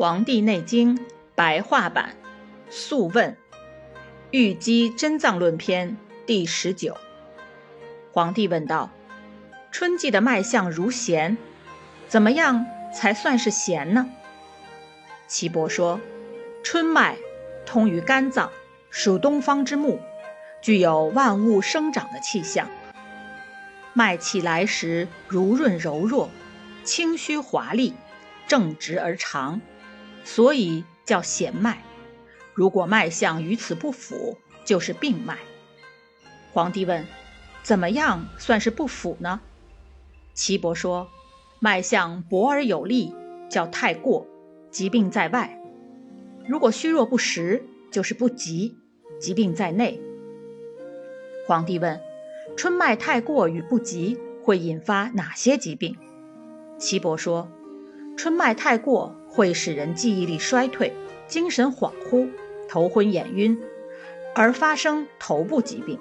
黄帝内经白话版素问《玉肌真脏论篇》第十九。皇帝问道：“春季的脉象如弦，怎么样才算是弦呢？”岐伯说：“春脉通于肝脏，属东方之木，具有万物生长的气象。脉气来时如润柔弱，清虚华丽，正直而长。”所以叫弦脉，如果脉象与此不符，就是病脉。皇帝问：“怎么样算是不符呢？”岐伯说：“脉象薄而有力，叫太过，疾病在外；如果虚弱不实，就是不急，疾病在内。”皇帝问：“春脉太过与不急会引发哪些疾病？”岐伯说：“春脉太过。”会使人记忆力衰退、精神恍惚、头昏眼晕，而发生头部疾病；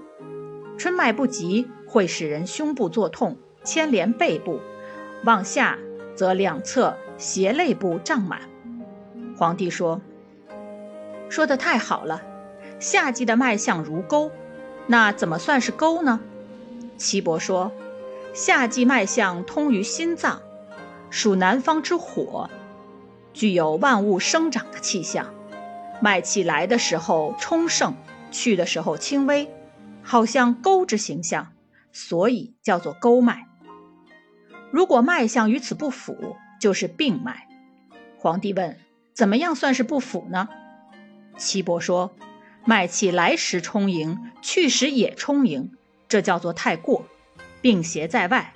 春脉不及，会使人胸部作痛、牵连背部，往下则两侧胁肋部胀满。皇帝说：“说的太好了，夏季的脉象如钩，那怎么算是钩呢？”岐伯说：“夏季脉象通于心脏，属南方之火。”具有万物生长的气象，脉气来的时候充盛，去的时候轻微，好像钩之形象，所以叫做钩脉。如果脉象与此不符，就是病脉。皇帝问：怎么样算是不符呢？岐伯说：脉气来时充盈，去时也充盈，这叫做太过，病邪在外；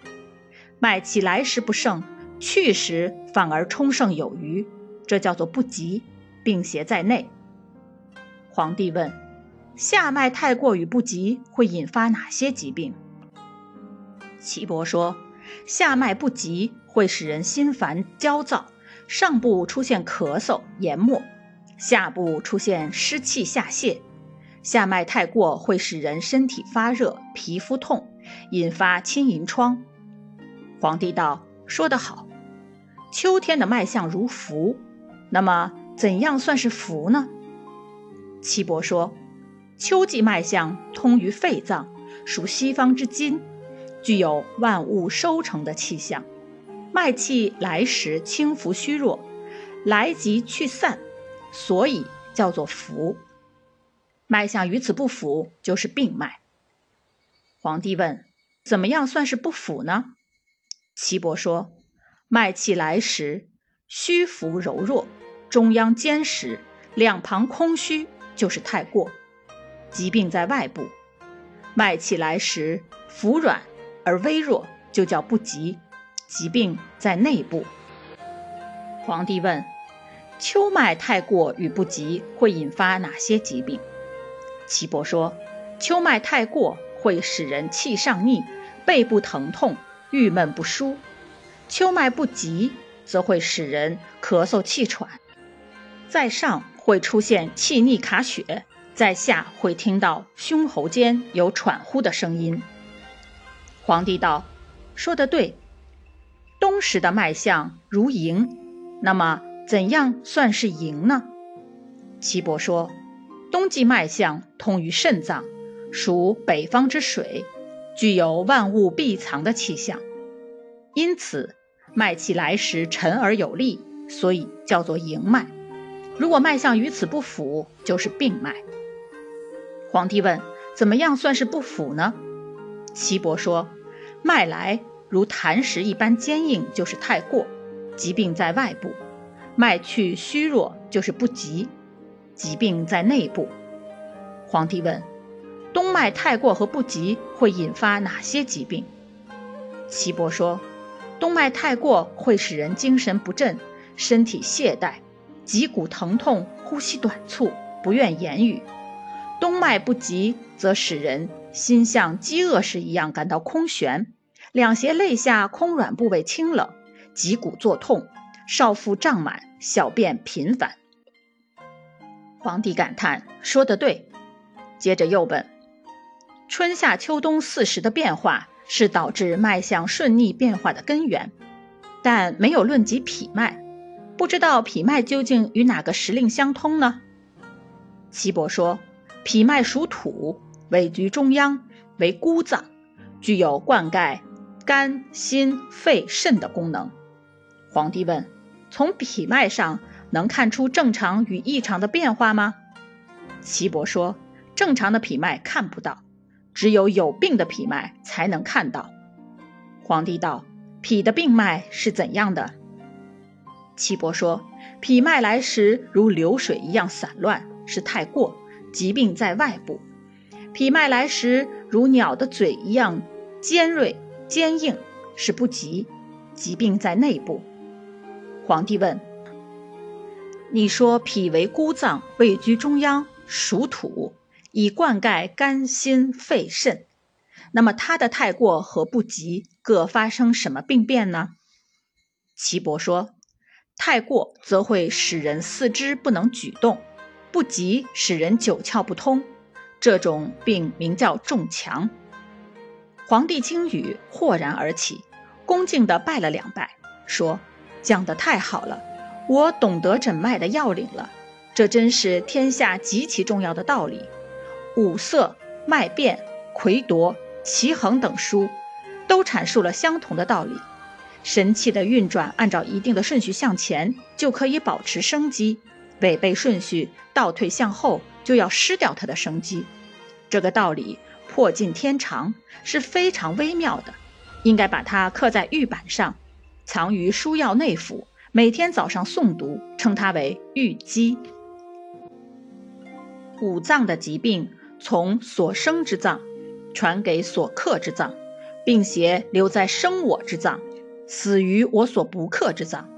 脉气来时不盛。去时反而充盛有余，这叫做不急，病邪在内。皇帝问：下脉太过与不急会引发哪些疾病？岐伯说：下脉不急会使人心烦焦躁，上部出现咳嗽研末，下部出现湿气下泄；下脉太过会使人身体发热、皮肤痛，引发青银疮。皇帝道：说得好。秋天的脉象如浮，那么怎样算是浮呢？岐伯说，秋季脉象通于肺脏，属西方之金，具有万物收成的气象。脉气来时轻浮虚弱，来即去散，所以叫做浮。脉象与此不符，就是病脉。皇帝问：怎么样算是不符呢？岐伯说。脉气来时，虚浮柔弱，中央坚实，两旁空虚，就是太过。疾病在外部。脉气来时，浮软而微弱，就叫不急。疾病在内部。皇帝问：秋脉太过与不急会引发哪些疾病？岐伯说：秋脉太过会使人气上逆，背部疼痛，郁闷不舒。秋脉不急，则会使人咳嗽气喘，在上会出现气逆卡血，在下会听到胸喉间有喘呼的声音。皇帝道：“说得对。冬时的脉象如营，那么怎样算是营呢？”岐伯说：“冬季脉象通于肾脏，属北方之水，具有万物闭藏的气象，因此。”脉气来时沉而有力，所以叫做营脉。如果脉象与此不符，就是病脉。皇帝问：怎么样算是不符呢？岐伯说：脉来如磐石一般坚硬，就是太过，疾病在外部；脉去虚弱，就是不急，疾病在内部。皇帝问：冬脉太过和不急会引发哪些疾病？岐伯说。冬脉太过会使人精神不振，身体懈怠，脊骨疼痛，呼吸短促，不愿言语；冬脉不急，则使人心像饥饿时一样感到空悬，两胁肋下空软部位清冷，脊骨作痛，少腹胀满，小便频繁。皇帝感叹：“说得对。”接着又问：“春夏秋冬四时的变化？”是导致脉象顺逆变化的根源，但没有论及脾脉，不知道脾脉究竟与哪个时令相通呢？岐伯说，脾脉属土，位居中央，为孤脏，具有灌溉肝、心、肺、肾的功能。皇帝问：从脾脉上能看出正常与异常的变化吗？岐伯说，正常的脾脉看不到，只有有病的脾脉才能看到。皇帝道：脾的病脉是怎样的？岐伯说：“脾脉来时如流水一样散乱，是太过；疾病在外部。脾脉来时如鸟的嘴一样尖锐坚硬，是不急；疾病在内部。”皇帝问：“你说脾为孤脏，位居中央，属土，以灌溉肝、心、肺、肾。那么它的太过和不及各发生什么病变呢？”岐伯说。太过则会使人四肢不能举动，不及使人九窍不通，这种病名叫中强。皇帝听语豁然而起，恭敬地拜了两拜，说：“讲得太好了，我懂得诊脉的要领了。这真是天下极其重要的道理。五色、脉变、魁夺、奇恒等书，都阐述了相同的道理。”神气的运转按照一定的顺序向前，就可以保持生机；违背顺序倒退向后，就要失掉它的生机。这个道理破尽天长，是非常微妙的，应该把它刻在玉板上，藏于书药内府，每天早上诵读，称它为玉机。五脏的疾病从所生之脏传给所克之脏，并且留在生我之脏。死于我所不克之脏。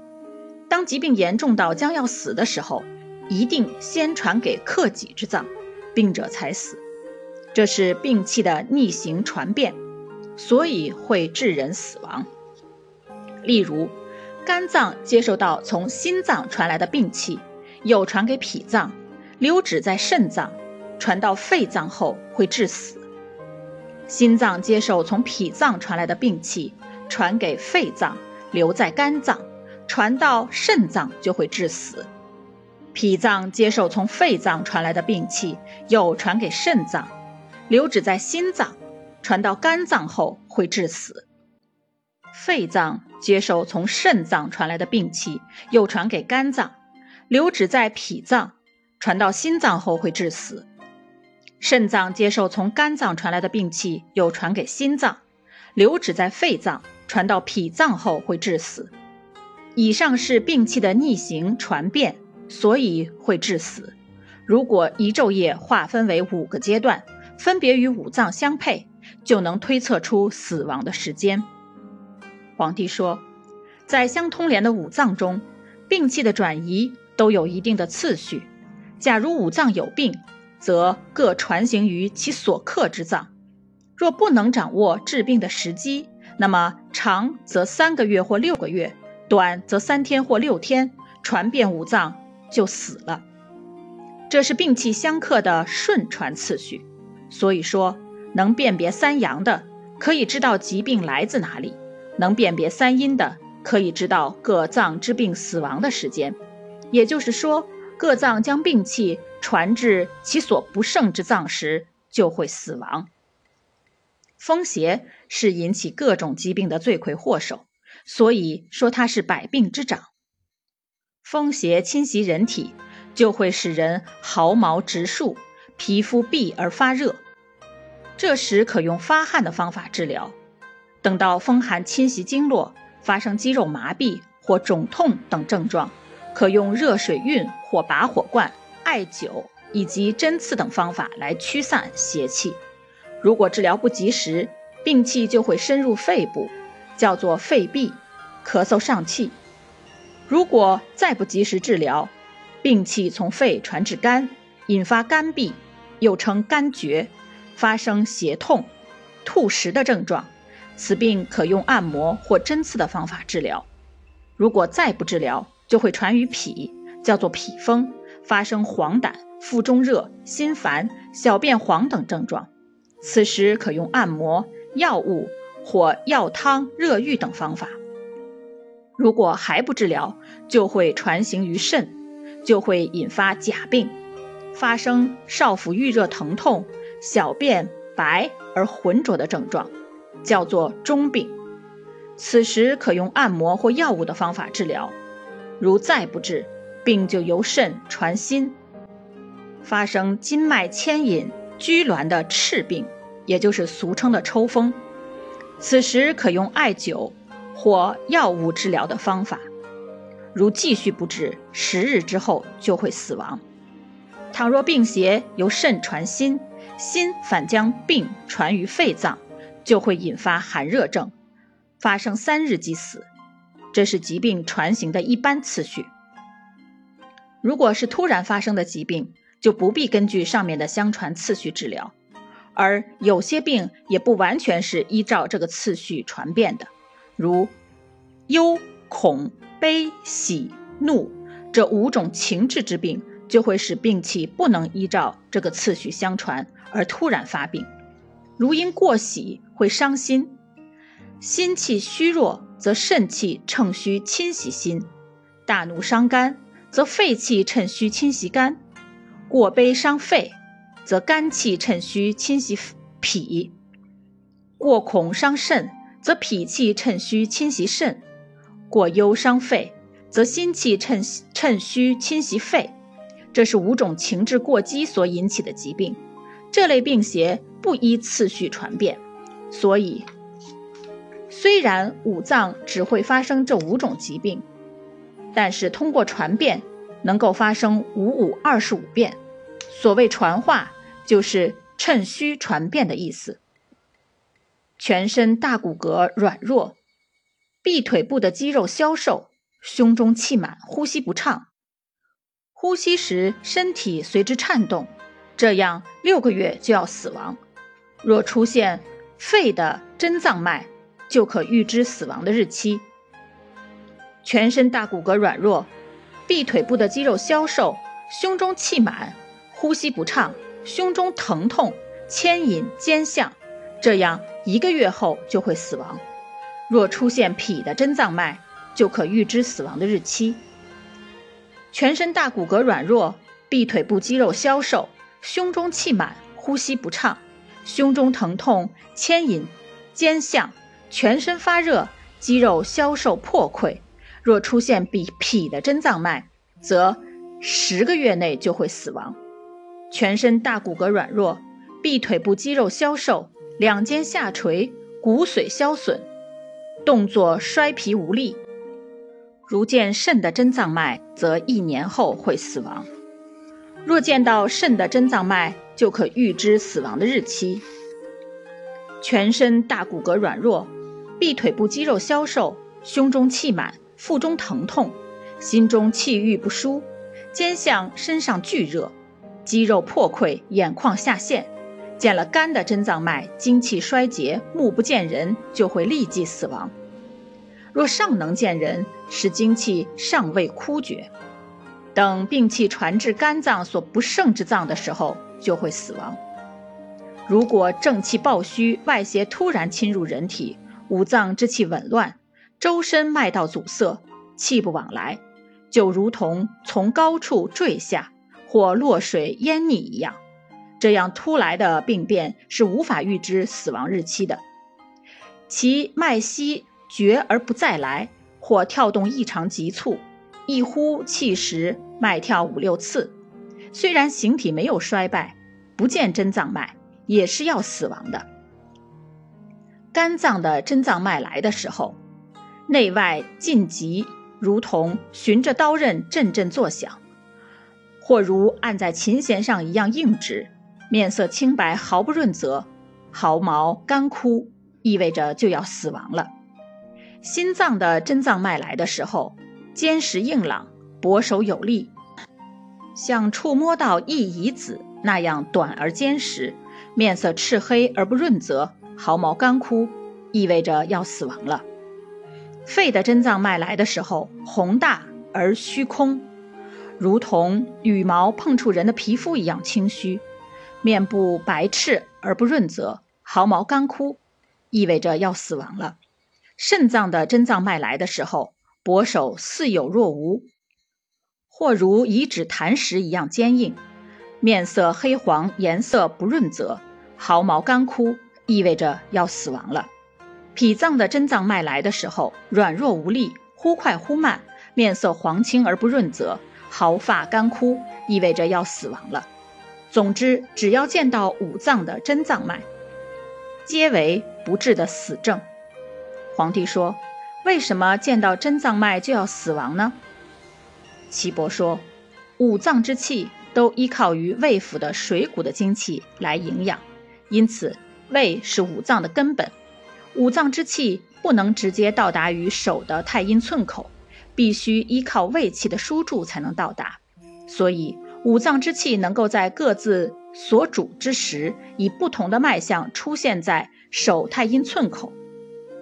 当疾病严重到将要死的时候，一定先传给克己之脏，病者才死。这是病气的逆行传变，所以会致人死亡。例如，肝脏接受到从心脏传来的病气，又传给脾脏，留止在肾脏，传到肺脏后会致死。心脏接受从脾脏传来的病气。传给肺脏，留在肝脏，传到肾脏就会致死。脾脏接受从肺脏传来的病气，又传给肾脏，留止在心脏，传到肝脏后会致死。肺脏接受从肾脏传来的病气，又传给肝脏，留止在脾脏，传到心脏后会致死。肾脏接受从肝脏传来的病气，又传给心脏，留止在肺脏。传到脾脏后会致死。以上是病气的逆行传变，所以会致死。如果一昼夜划分为五个阶段，分别与五脏相配，就能推测出死亡的时间。皇帝说，在相通连的五脏中，病气的转移都有一定的次序。假如五脏有病，则各传行于其所克之脏。若不能掌握治病的时机，那么长则三个月或六个月，短则三天或六天，传遍五脏就死了。这是病气相克的顺传次序。所以说，能辨别三阳的，可以知道疾病来自哪里；能辨别三阴的，可以知道各脏之病死亡的时间。也就是说，各脏将病气传至其所不胜之脏时，就会死亡。风邪是引起各种疾病的罪魁祸首，所以说它是百病之长。风邪侵袭人体，就会使人毫毛直竖，皮肤闭而发热。这时可用发汗的方法治疗。等到风寒侵袭经络，发生肌肉麻痹或肿痛等症状，可用热水熨或拔火罐、艾灸以及针刺等方法来驱散邪气。如果治疗不及时，病气就会深入肺部，叫做肺痹，咳嗽上气。如果再不及时治疗，病气从肺传至肝，引发肝痹，又称肝厥，发生胁痛、吐食的症状。此病可用按摩或针刺的方法治疗。如果再不治疗，就会传于脾，叫做脾风，发生黄疸、腹中热、心烦、小便黄等症状。此时可用按摩、药物或药汤、热浴等方法。如果还不治疗，就会传行于肾，就会引发假病，发生少腹郁热、疼痛、小便白而浑浊的症状，叫做中病。此时可用按摩或药物的方法治疗。如再不治，病就由肾传心，发生筋脉牵引、拘挛的赤病，也就是俗称的抽风。此时可用艾灸。或药物治疗的方法，如继续不治，十日之后就会死亡。倘若病邪由肾传心，心反将病传于肺脏，就会引发寒热症，发生三日即死。这是疾病传行的一般次序。如果是突然发生的疾病，就不必根据上面的相传次序治疗，而有些病也不完全是依照这个次序传变的。如忧、恐、悲、喜、怒这五种情志之病，就会使病气不能依照这个次序相传，而突然发病。如因过喜会伤心，心气虚弱则肾气乘虚侵袭心；大怒伤肝，则肺气趁虚侵袭肝；过悲伤肺，则肝气趁虚侵袭脾；过恐伤肾。则脾气趁虚侵袭肾，过忧伤肺，则心气趁趁虚侵袭肺。这是五种情志过激所引起的疾病。这类病邪不依次序传变，所以虽然五脏只会发生这五种疾病，但是通过传变能够发生五五二十五变。所谓传化，就是趁虚传变的意思。全身大骨骼软弱，臂腿部的肌肉消瘦，胸中气满，呼吸不畅，呼吸时身体随之颤动，这样六个月就要死亡。若出现肺的真脏脉，就可预知死亡的日期。全身大骨骼软弱，臂腿部的肌肉消瘦，胸中气满，呼吸不畅，胸中疼痛，牵引肩项，这样。一个月后就会死亡。若出现脾的真脏脉，就可预知死亡的日期。全身大骨骼软弱，臂腿部肌肉消瘦，胸中气满，呼吸不畅，胸中疼痛，牵引肩项，全身发热，肌肉消瘦破溃。若出现比脾的真脏脉，则十个月内就会死亡。全身大骨骼软弱，臂腿部肌肉消瘦。两肩下垂，骨髓消损，动作衰疲无力。如见肾的真脏脉，则一年后会死亡。若见到肾的真脏脉，就可预知死亡的日期。全身大骨骼软弱，臂腿部肌肉消瘦，胸中气满，腹中疼痛，心中气郁不舒，肩项身上剧热，肌肉破溃，眼眶下陷。见了肝的真脏脉，精气衰竭，目不见人，就会立即死亡。若尚能见人，是精气尚未枯绝，等病气传至肝脏所不胜之脏的时候，就会死亡。如果正气暴虚，外邪突然侵入人体，五脏之气紊乱，周身脉道阻塞，气不往来，就如同从高处坠下或落水淹溺一样。这样突来的病变是无法预知死亡日期的。其脉息绝而不再来，或跳动异常急促，一呼气时脉跳五六次。虽然形体没有衰败，不见真脏脉，也是要死亡的。肝脏的真脏脉来的时候，内外尽急，如同循着刀刃阵阵作响，或如按在琴弦上一样硬直。面色清白，毫不润泽，毫毛干枯，意味着就要死亡了。心脏的真脏脉来的时候，坚实硬朗，薄手有力，像触摸到一乙子那样短而坚实，面色赤黑而不润泽，毫毛干枯，意味着要死亡了。肺的真脏脉来的时候，宏大而虚空，如同羽毛碰触人的皮肤一样清虚。面部白赤而不润泽，毫毛干枯，意味着要死亡了。肾脏的真脏脉来的时候，薄手似有若无，或如遗指弹石一样坚硬，面色黑黄，颜色不润泽，毫毛干枯，意味着要死亡了。脾脏的真脏脉来的时候，软弱无力，忽快忽慢，面色黄青而不润泽，毫发干枯，意味着要死亡了。总之，只要见到五脏的真脏脉，皆为不治的死症。皇帝说。为什么见到真脏脉就要死亡呢？岐伯说，五脏之气都依靠于胃腑的水谷的精气来营养，因此胃是五脏的根本。五脏之气不能直接到达于手的太阴寸口，必须依靠胃气的输注才能到达。所以五脏之气能够在各自所主之时，以不同的脉象出现在手太阴寸口。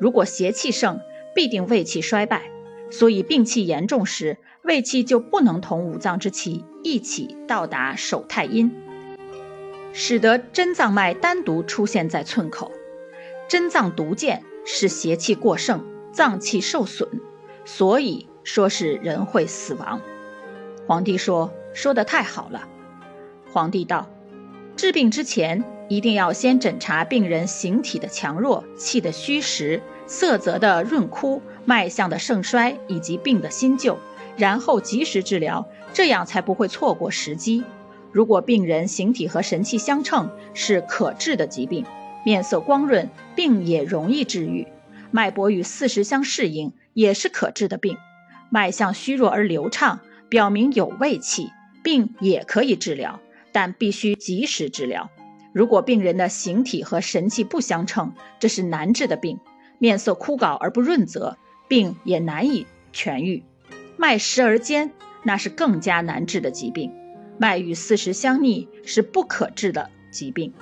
如果邪气盛，必定胃气衰败，所以病气严重时，胃气就不能同五脏之气一起到达手太阴，使得真脏脉单独出现在寸口。真脏毒见是邪气过盛，脏气受损，所以说是人会死亡。皇帝说：“说的太好了。”皇帝道：“治病之前，一定要先诊查病人形体的强弱、气的虚实。”色泽的润枯、脉象的盛衰以及病的新旧，然后及时治疗，这样才不会错过时机。如果病人形体和神气相称，是可治的疾病，面色光润，病也容易治愈。脉搏与四时相适应，也是可治的病。脉象虚弱而流畅，表明有胃气，病也可以治疗，但必须及时治疗。如果病人的形体和神气不相称，这是难治的病。面色枯槁而不润泽，病也难以痊愈；脉实而坚，那是更加难治的疾病。脉与四时相逆是不可治的疾病。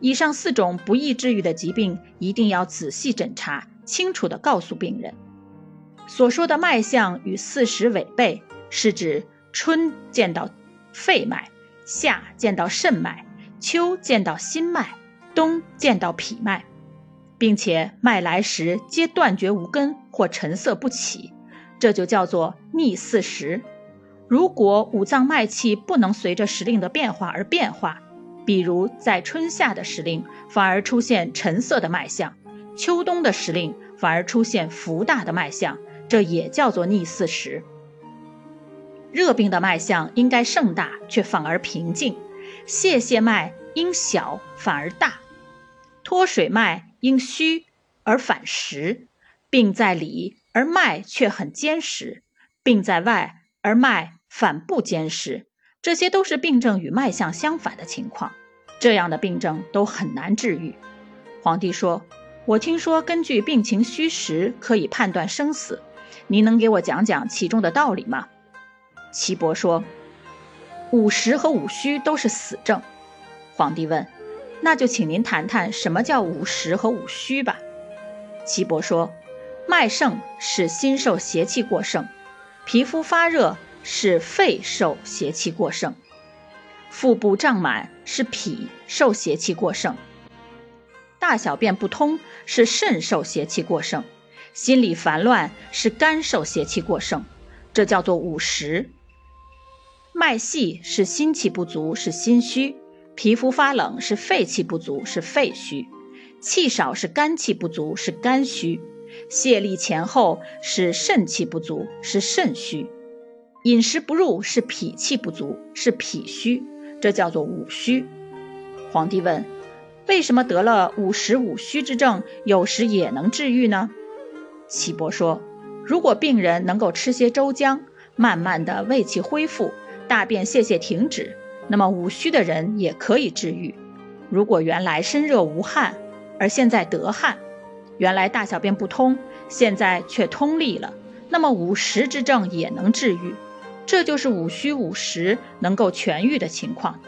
以上四种不易治愈的疾病，一定要仔细诊查，清楚地告诉病人。所说的脉象与四时违背，是指春见到肺脉，夏见到肾脉，秋见到心脉，冬见到脾脉。并且脉来时皆断绝无根或沉色不起，这就叫做逆四时。如果五脏脉气不能随着时令的变化而变化，比如在春夏的时令反而出现沉色的脉象，秋冬的时令反而出现浮大的脉象，这也叫做逆四时。热病的脉象应该盛大，却反而平静；泄泻脉应小，反而大；脱水脉。因虚而反实，病在里而脉却很坚实；病在外而脉反不坚实，这些都是病症与脉象相反的情况。这样的病症都很难治愈。皇帝说：“我听说根据病情虚实可以判断生死，您能给我讲讲其中的道理吗？”岐伯说：“五实和五虚都是死症。”皇帝问。那就请您谈谈什么叫五实和五虚吧。岐伯说，脉盛是心受邪气过盛，皮肤发热是肺受邪气过盛，腹部胀满是脾受邪气过盛，大小便不通是肾受邪气过盛，心里烦乱是肝受邪气过盛，这叫做五实。脉细是心气不足，是心虚。皮肤发冷是肺气不足，是肺虚；气少是肝气不足，是肝虚；泄力前后是肾气不足，是肾虚；饮食不入是脾气不足，是脾虚。这叫做五虚。皇帝问：为什么得了五实五虚之症，有时也能治愈呢？岐伯说：如果病人能够吃些粥姜，慢慢的胃气恢复，大便泄泻停止。那么五虚的人也可以治愈。如果原来身热无汗，而现在得汗；原来大小便不通，现在却通利了，那么五实之症也能治愈。这就是五虚五实能够痊愈的情况。